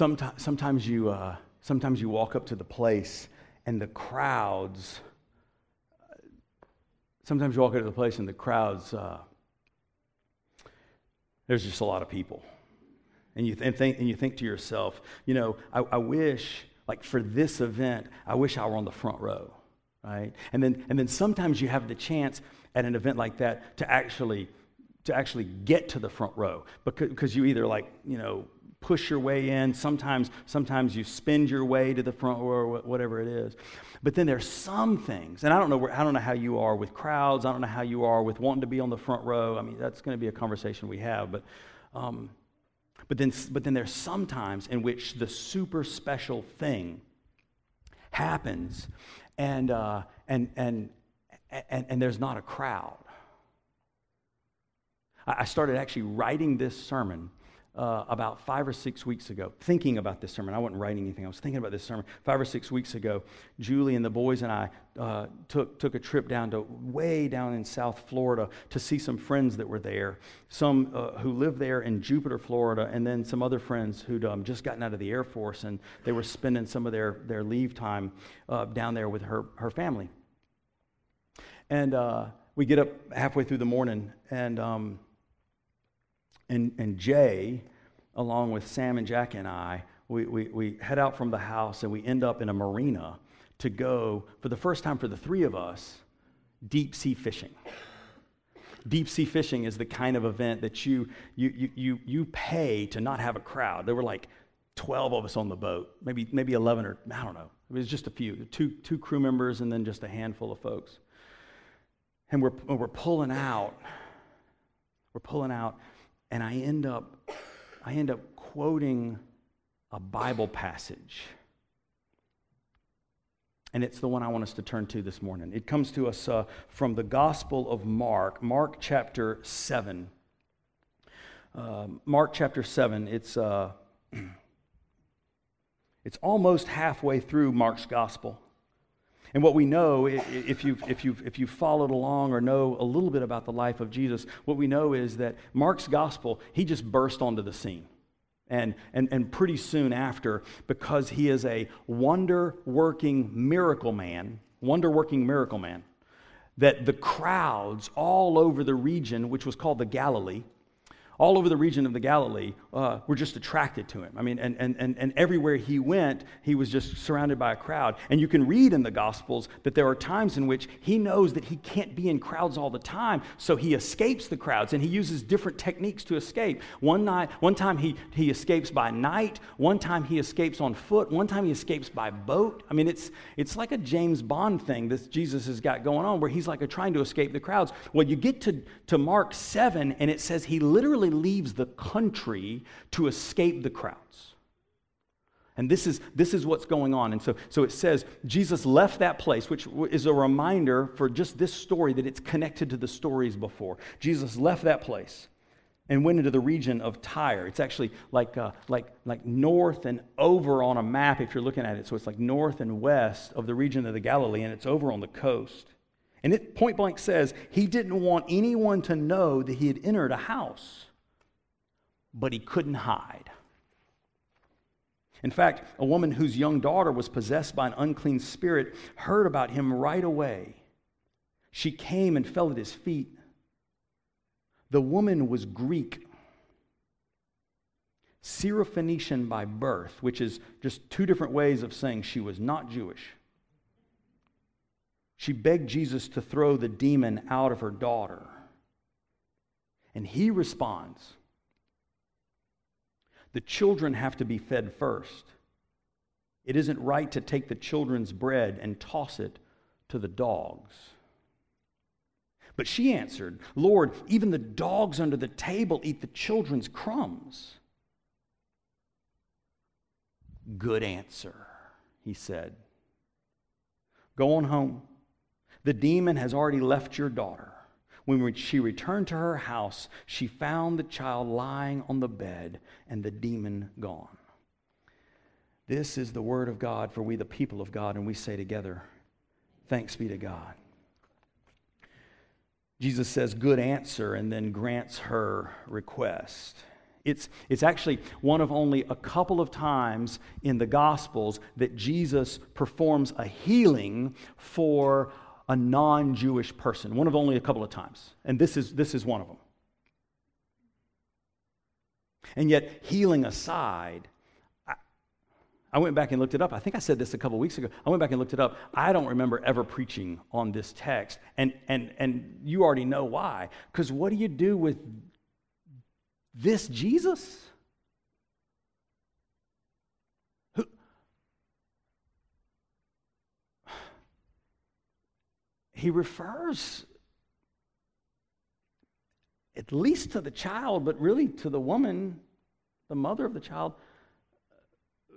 sometimes, sometimes, you, uh, sometimes you walk up to the place and the crowds, sometimes you walk into the place and the crowds, uh, there's just a lot of people. And you, th- and think, and you think to yourself, you know, I, I wish, like for this event, I wish I were on the front row, right? And then, and then sometimes you have the chance at an event like that to actually to actually get to the front row because, because you either like you know push your way in. Sometimes, sometimes you spend your way to the front row or whatever it is. But then there's some things, and I don't know. Where, I don't know how you are with crowds. I don't know how you are with wanting to be on the front row. I mean, that's going to be a conversation we have. But, um, but then, but then there's some times in which the super special thing happens, and uh, and and and, and there's not a crowd. I started actually writing this sermon uh, about five or six weeks ago, thinking about this sermon. I wasn't writing anything, I was thinking about this sermon. Five or six weeks ago, Julie and the boys and I uh, took, took a trip down to way down in South Florida to see some friends that were there, some uh, who live there in Jupiter, Florida, and then some other friends who'd um, just gotten out of the Air Force and they were spending some of their, their leave time uh, down there with her, her family. And uh, we get up halfway through the morning and um, and, and Jay, along with Sam and Jack and I, we, we, we head out from the house and we end up in a marina to go, for the first time for the three of us, deep sea fishing. Deep sea fishing is the kind of event that you, you, you, you, you pay to not have a crowd. There were like 12 of us on the boat, maybe, maybe 11 or I don't know. It was just a few, two, two crew members and then just a handful of folks. And we're, we're pulling out. We're pulling out and I end up, I end up quoting a Bible passage. And it's the one I want us to turn to this morning. It comes to us uh, from the Gospel of Mark, Mark chapter 7. Uh, Mark chapter 7, it's, uh, it's almost halfway through Mark's Gospel. And what we know, if you've, if, you've, if you've followed along or know a little bit about the life of Jesus, what we know is that Mark's gospel, he just burst onto the scene. And, and, and pretty soon after, because he is a wonder working miracle man, wonder working miracle man, that the crowds all over the region, which was called the Galilee, all over the region of the Galilee uh, were just attracted to him. I mean, and, and, and, and everywhere he went, he was just surrounded by a crowd. And you can read in the Gospels that there are times in which he knows that he can't be in crowds all the time, so he escapes the crowds and he uses different techniques to escape. One, night, one time he, he escapes by night, one time he escapes on foot, one time he escapes by boat. I mean, it's, it's like a James Bond thing that Jesus has got going on where he's like a trying to escape the crowds. Well, you get to, to Mark 7, and it says he literally leaves the country to escape the crowds. And this is, this is what's going on. And so, so it says Jesus left that place, which is a reminder for just this story that it's connected to the stories before. Jesus left that place and went into the region of Tyre. It's actually like, uh, like, like north and over on a map if you're looking at it. So it's like north and west of the region of the Galilee, and it's over on the coast. And it point blank says he didn't want anyone to know that he had entered a house but he couldn't hide. In fact, a woman whose young daughter was possessed by an unclean spirit heard about him right away. She came and fell at his feet. The woman was Greek, Syrophoenician by birth, which is just two different ways of saying she was not Jewish. She begged Jesus to throw the demon out of her daughter. And he responds the children have to be fed first. It isn't right to take the children's bread and toss it to the dogs. But she answered, Lord, even the dogs under the table eat the children's crumbs. Good answer, he said. Go on home. The demon has already left your daughter. When she returned to her house, she found the child lying on the bed and the demon gone. This is the word of God for we, the people of God, and we say together, Thanks be to God. Jesus says, Good answer, and then grants her request. It's, it's actually one of only a couple of times in the Gospels that Jesus performs a healing for a non Jewish person. One of only a couple of times. And this is, this is one of them. And yet, healing aside, I, I went back and looked it up. I think I said this a couple weeks ago. I went back and looked it up. I don't remember ever preaching on this text. And, and, and you already know why. Because what do you do with this Jesus? Who? He refers at least to the child, but really to the woman, the mother of the child,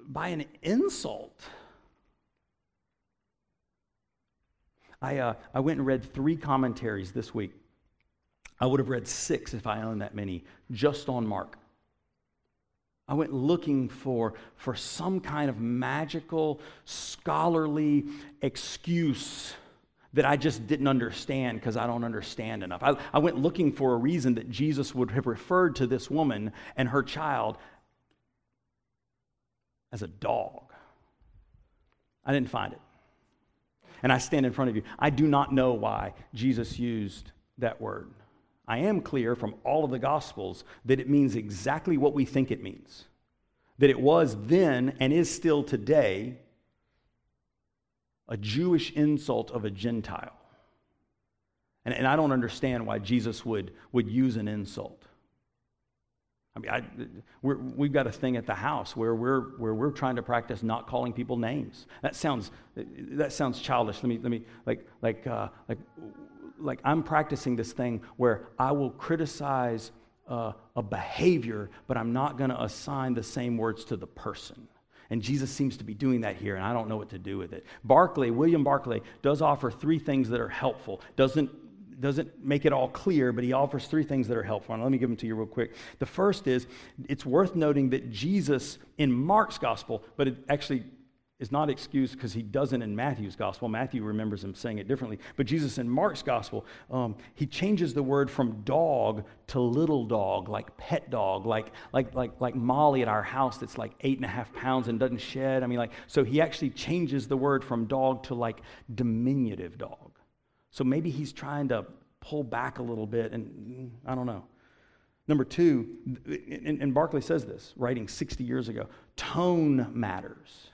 by an insult. I, uh, I went and read three commentaries this week I would have read six if I owned that many, just on Mark. I went looking for, for some kind of magical, scholarly excuse that I just didn't understand because I don't understand enough. I, I went looking for a reason that Jesus would have referred to this woman and her child as a dog. I didn't find it. And I stand in front of you. I do not know why Jesus used that word. I am clear from all of the Gospels that it means exactly what we think it means. That it was then and is still today a Jewish insult of a Gentile. And, and I don't understand why Jesus would, would use an insult. I mean, we have got a thing at the house where we're, where we're trying to practice not calling people names. That sounds, that sounds childish. Let me, let me like, like, uh, like like I'm practicing this thing where I will criticize uh, a behavior, but I'm not going to assign the same words to the person. And Jesus seems to be doing that here, and I don't know what to do with it. Barclay, William Barclay, does offer three things that are helpful. Doesn't doesn't make it all clear, but he offers three things that are helpful. And let me give them to you real quick. The first is it's worth noting that Jesus in Mark's gospel, but it actually is not excused because he doesn't in Matthew's gospel. Matthew remembers him saying it differently. But Jesus in Mark's gospel, um, he changes the word from dog to little dog, like pet dog, like, like, like, like Molly at our house that's like eight and a half pounds and doesn't shed. I mean, like, so he actually changes the word from dog to like diminutive dog. So maybe he's trying to pull back a little bit, and mm, I don't know. Number two, and, and Barclay says this, writing 60 years ago tone matters.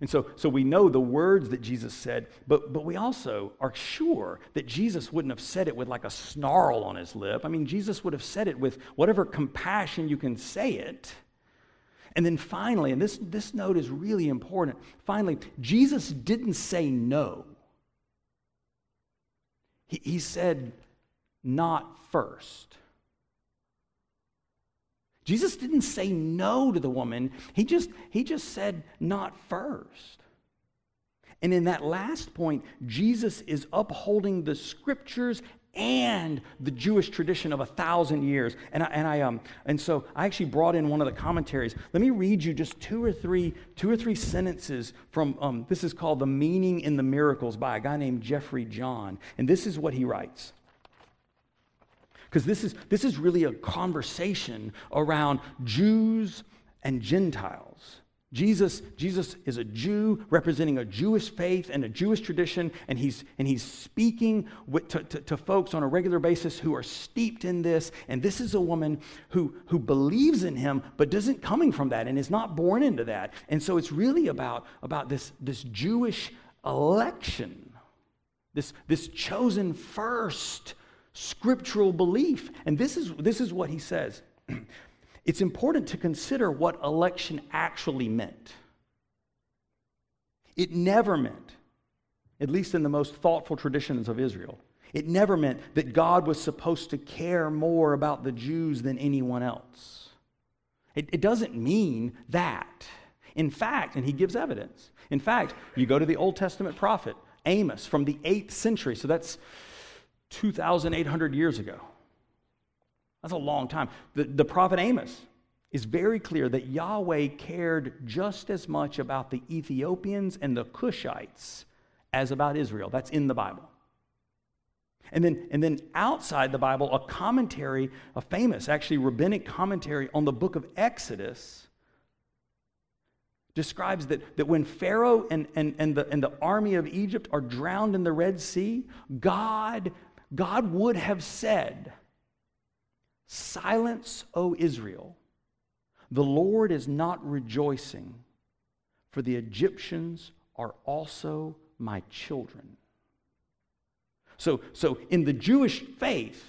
And so, so we know the words that Jesus said, but, but we also are sure that Jesus wouldn't have said it with like a snarl on his lip. I mean, Jesus would have said it with whatever compassion you can say it. And then finally, and this, this note is really important finally, Jesus didn't say no. He, he said, not first. Jesus didn't say no to the woman. He just, he just said not first. And in that last point, Jesus is upholding the scriptures and the Jewish tradition of a thousand years. And I, and I um and so I actually brought in one of the commentaries. Let me read you just two or three two or three sentences from um, this is called the meaning in the miracles by a guy named Jeffrey John. And this is what he writes because this is, this is really a conversation around Jews and Gentiles. Jesus, Jesus is a Jew representing a Jewish faith and a Jewish tradition, and he's, and he's speaking with, to, to, to, folks on a regular basis who are steeped in this. And this is a woman who, who believes in him, but doesn't coming from that and is not born into that. And so it's really about, about this, this Jewish election, this, this chosen first scriptural belief. And this is, this is what he says it's important to consider what election actually meant. It never meant, at least in the most thoughtful traditions of Israel, it never meant that God was supposed to care more about the Jews than anyone else. It, it doesn't mean that. In fact, and he gives evidence. In fact, you go to the Old Testament prophet, Amos, from the 8th century. So that's 2,800 years ago. That's a long time. The, the prophet Amos is very clear that Yahweh cared just as much about the Ethiopians and the Cushites as about Israel. That's in the Bible. And then, and then outside the Bible, a commentary, a famous, actually rabbinic commentary on the book of Exodus describes that, that when Pharaoh and, and, and, the, and the army of Egypt are drowned in the Red Sea, God, God would have said, Silence, O Israel. The Lord is not rejoicing, for the Egyptians are also my children. So, so in the Jewish faith,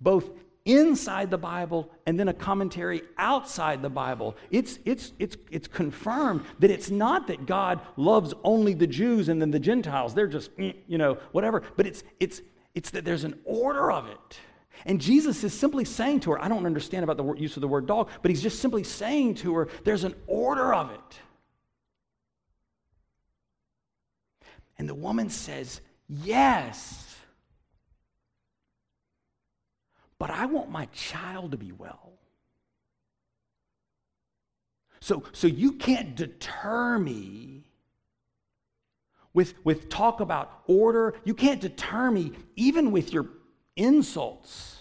both inside the Bible and then a commentary outside the Bible, it's, it's, it's, it's confirmed that it's not that God loves only the Jews and then the Gentiles. They're just, mm, you know, whatever. But it's, it's, it's that there's an order of it. And Jesus is simply saying to her, I don't understand about the use of the word dog, but he's just simply saying to her, there's an order of it. And the woman says, Yes. But I want my child to be well. So, so you can't deter me with, with talk about order. You can't deter me even with your insults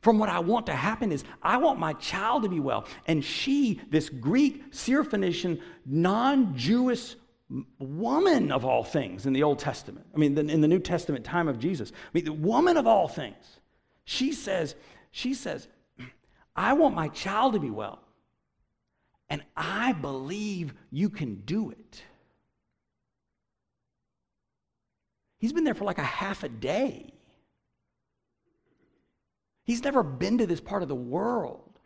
from what I want to happen is I want my child to be well. And she, this Greek, Syrophoenician, non Jewish woman of all things in the Old Testament, I mean, in the New Testament time of Jesus, I mean, the woman of all things, she says, she says, I want my child to be well. And I believe you can do it. He's been there for like a half a day. He's never been to this part of the world.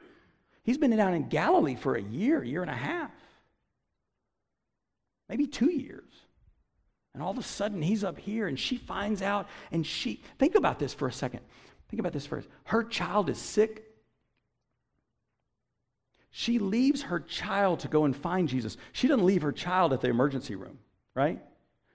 He's been down in Galilee for a year, year and a half, maybe two years. And all of a sudden, he's up here and she finds out, and she, think about this for a second. Think about this first. Her child is sick. She leaves her child to go and find Jesus. She doesn't leave her child at the emergency room, right?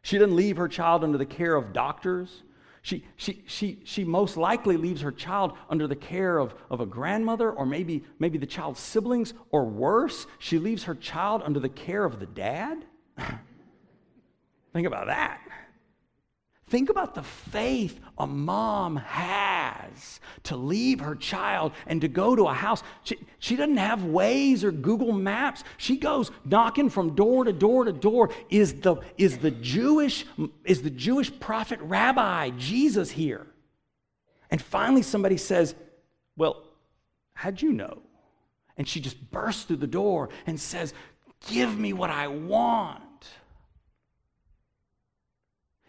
She doesn't leave her child under the care of doctors. She, she, she, she most likely leaves her child under the care of, of a grandmother or maybe, maybe the child's siblings, or worse, she leaves her child under the care of the dad. Think about that. Think about the faith a mom has to leave her child and to go to a house. She, she doesn't have Waze or Google Maps. She goes knocking from door to door to door. Is the, is the, Jewish, is the Jewish prophet rabbi, Jesus, here? And finally, somebody says, Well, how'd you know? And she just bursts through the door and says, Give me what I want.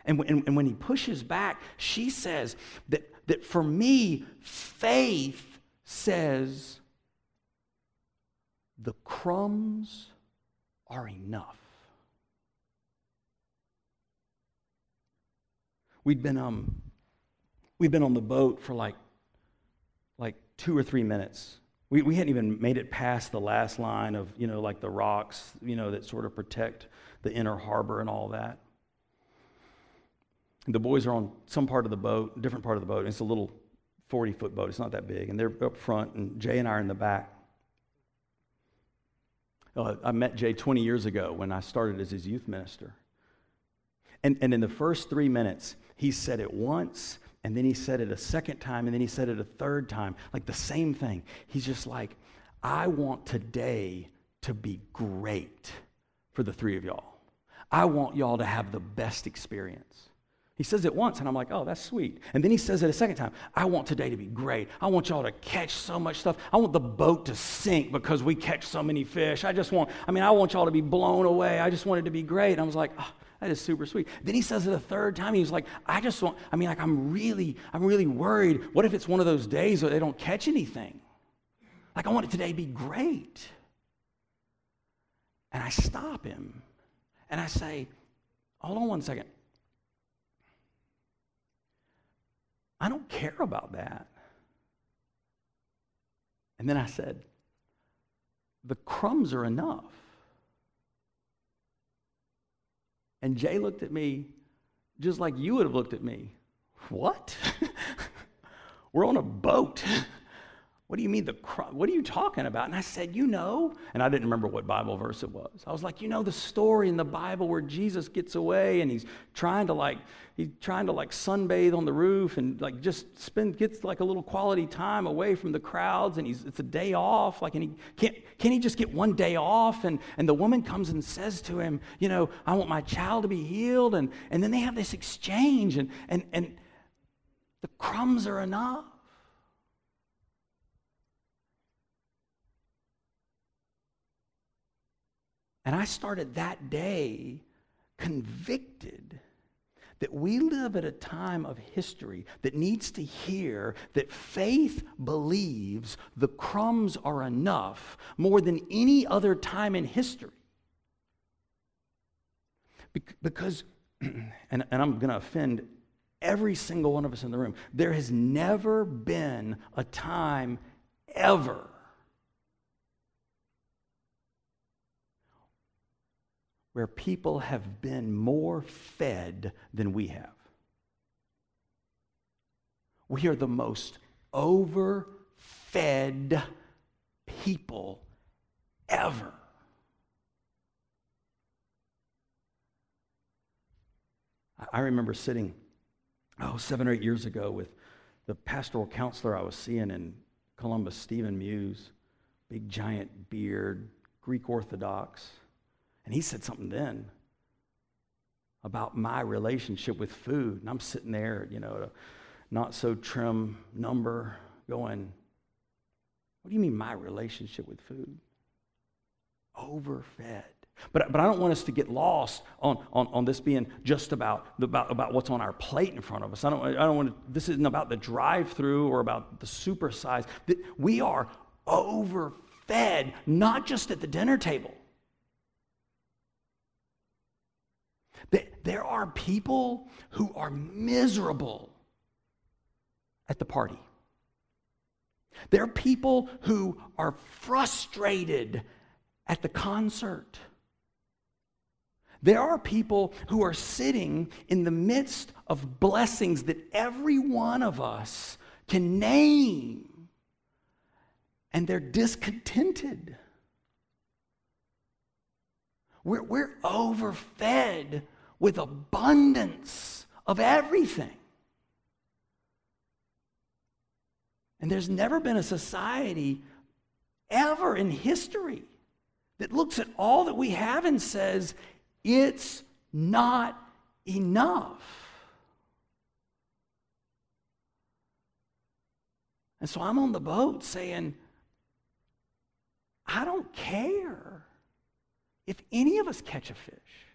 And, and, and when he pushes back, she says that, that for me, faith says the crumbs are enough. We'd been, um, we'd been on the boat for like, like two or three minutes. We, we hadn't even made it past the last line of, you know, like the rocks, you know, that sort of protect the inner harbor and all that. The boys are on some part of the boat, different part of the boat. It's a little 40 foot boat. It's not that big. And they're up front, and Jay and I are in the back. Uh, I met Jay 20 years ago when I started as his youth minister. And, and in the first three minutes, he said it once, and then he said it a second time, and then he said it a third time, like the same thing. He's just like, I want today to be great for the three of y'all. I want y'all to have the best experience. He says it once, and I'm like, oh, that's sweet. And then he says it a second time. I want today to be great. I want y'all to catch so much stuff. I want the boat to sink because we catch so many fish. I just want, I mean, I want y'all to be blown away. I just want it to be great. And I was like, oh, that is super sweet. Then he says it a third time. He was like, I just want, I mean, like, I'm really, I'm really worried. What if it's one of those days where they don't catch anything? Like, I want it today to be great. And I stop him and I say, hold on one second. I don't care about that. And then I said, The crumbs are enough. And Jay looked at me just like you would have looked at me. What? We're on a boat. What do you mean the? What are you talking about? And I said, You know. And I didn't remember what Bible verse it was. I was like, You know the story in the Bible where Jesus gets away and he's trying to like, he's trying to like sunbathe on the roof and like just spend, gets like a little quality time away from the crowds and he's, it's a day off. Like, and he can't, can he just get one day off? And, and the woman comes and says to him, You know, I want my child to be healed. And, and then they have this exchange and, and, and the crumbs are enough. And I started that day convicted that we live at a time of history that needs to hear that faith believes the crumbs are enough more than any other time in history. Because, and, and I'm going to offend every single one of us in the room, there has never been a time ever where people have been more fed than we have. We are the most overfed people ever. I remember sitting, oh, seven or eight years ago with the pastoral counselor I was seeing in Columbus, Stephen Muse, big giant beard, Greek Orthodox. And he said something then about my relationship with food. And I'm sitting there, you know, a not so trim number going, What do you mean, my relationship with food? Overfed. But, but I don't want us to get lost on, on, on this being just about, about, about what's on our plate in front of us. I don't, I don't want to, this isn't about the drive through or about the super size. We are overfed, not just at the dinner table. There are people who are miserable at the party. There are people who are frustrated at the concert. There are people who are sitting in the midst of blessings that every one of us can name, and they're discontented. We're, we're overfed with abundance of everything. And there's never been a society ever in history that looks at all that we have and says, it's not enough. And so I'm on the boat saying, I don't care if any of us catch a fish,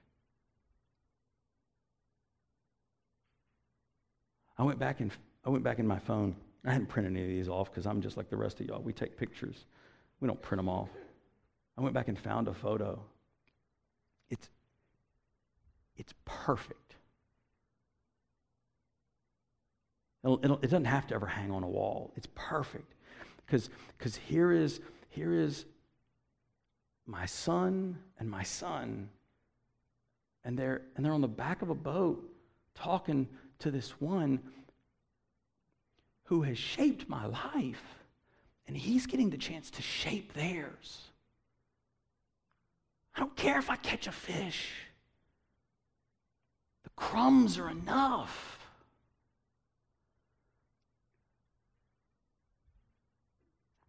I went back and I went back in my phone. I hadn't printed any of these off because I'm just like the rest of y'all. We take pictures. We don't print them off. I went back and found a photo. It's it's perfect. It'll, it'll, it doesn't have to ever hang on a wall. It's perfect because here is here is my son and my son. And they're, and they're on the back of a boat talking to this one who has shaped my life, and he's getting the chance to shape theirs. I don't care if I catch a fish, the crumbs are enough.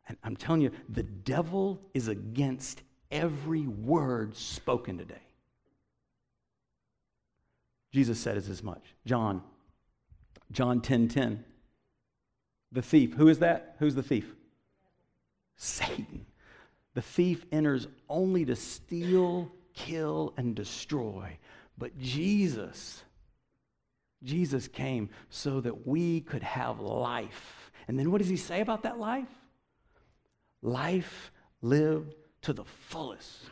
And I'm telling you, the devil is against every word spoken today. Jesus said as much. John, John 10 10. The thief. Who is that? Who's the thief? Satan. The thief enters only to steal, kill, and destroy. But Jesus, Jesus came so that we could have life. And then what does he say about that life? Life lived to the fullest.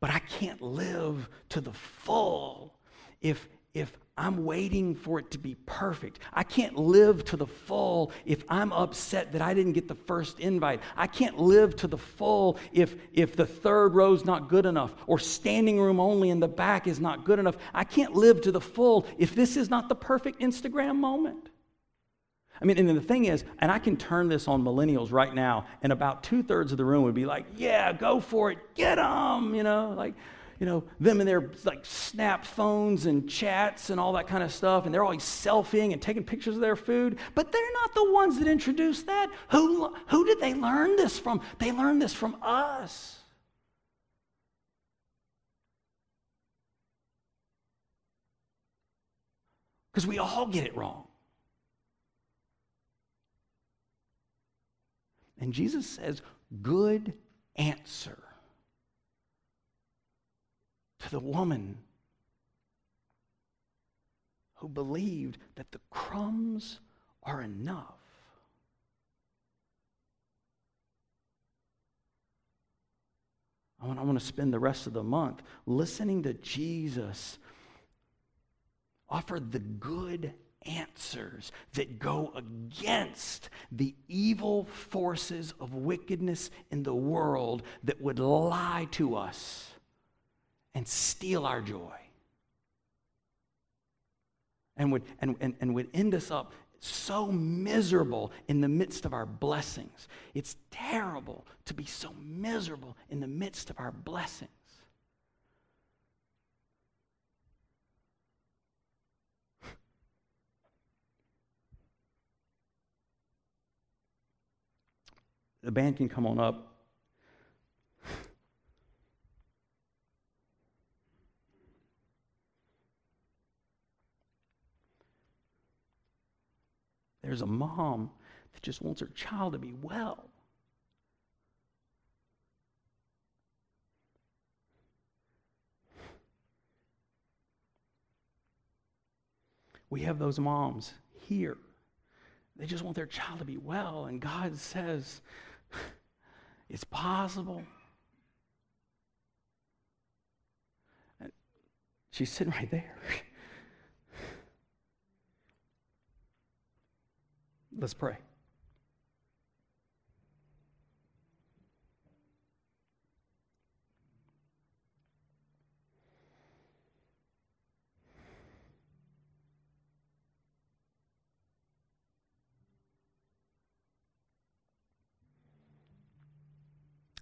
But I can't live to the full if, if I'm waiting for it to be perfect. I can't live to the full if I'm upset that I didn't get the first invite. I can't live to the full if, if the third row's not good enough or standing room only in the back is not good enough. I can't live to the full if this is not the perfect Instagram moment. I mean, and the thing is, and I can turn this on millennials right now, and about two thirds of the room would be like, yeah, go for it, get them, you know, like, you know, them and their like snap phones and chats and all that kind of stuff, and they're always selfieing and taking pictures of their food, but they're not the ones that introduced that. Who, who did they learn this from? They learned this from us. Because we all get it wrong. And Jesus says, Good answer to the woman who believed that the crumbs are enough. I want, I want to spend the rest of the month listening to Jesus offer the good answers that go against the evil forces of wickedness in the world that would lie to us and steal our joy. And would, and, and, and would end us up so miserable in the midst of our blessings. It's terrible to be so miserable in the midst of our blessings. The band can come on up. There's a mom that just wants her child to be well. We have those moms here. They just want their child to be well, and God says, it's possible. And she's sitting right there. Let's pray.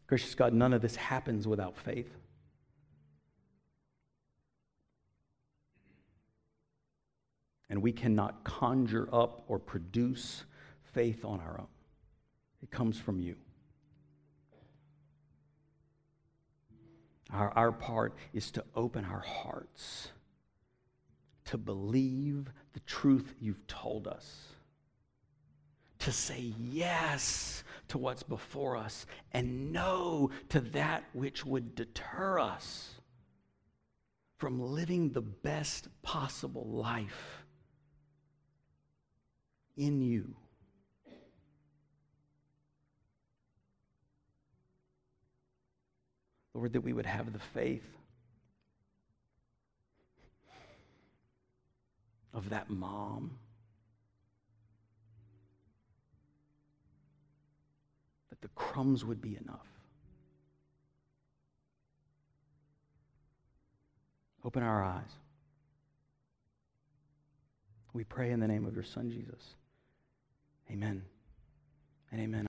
Gracious God, none of this happens without faith. And we cannot conjure up or produce faith on our own. It comes from you. Our, our part is to open our hearts to believe the truth you've told us, to say yes to what's before us, and no to that which would deter us from living the best possible life in you. Lord, that we would have the faith of that mom. The crumbs would be enough. Open our eyes. We pray in the name of your Son, Jesus. Amen and amen.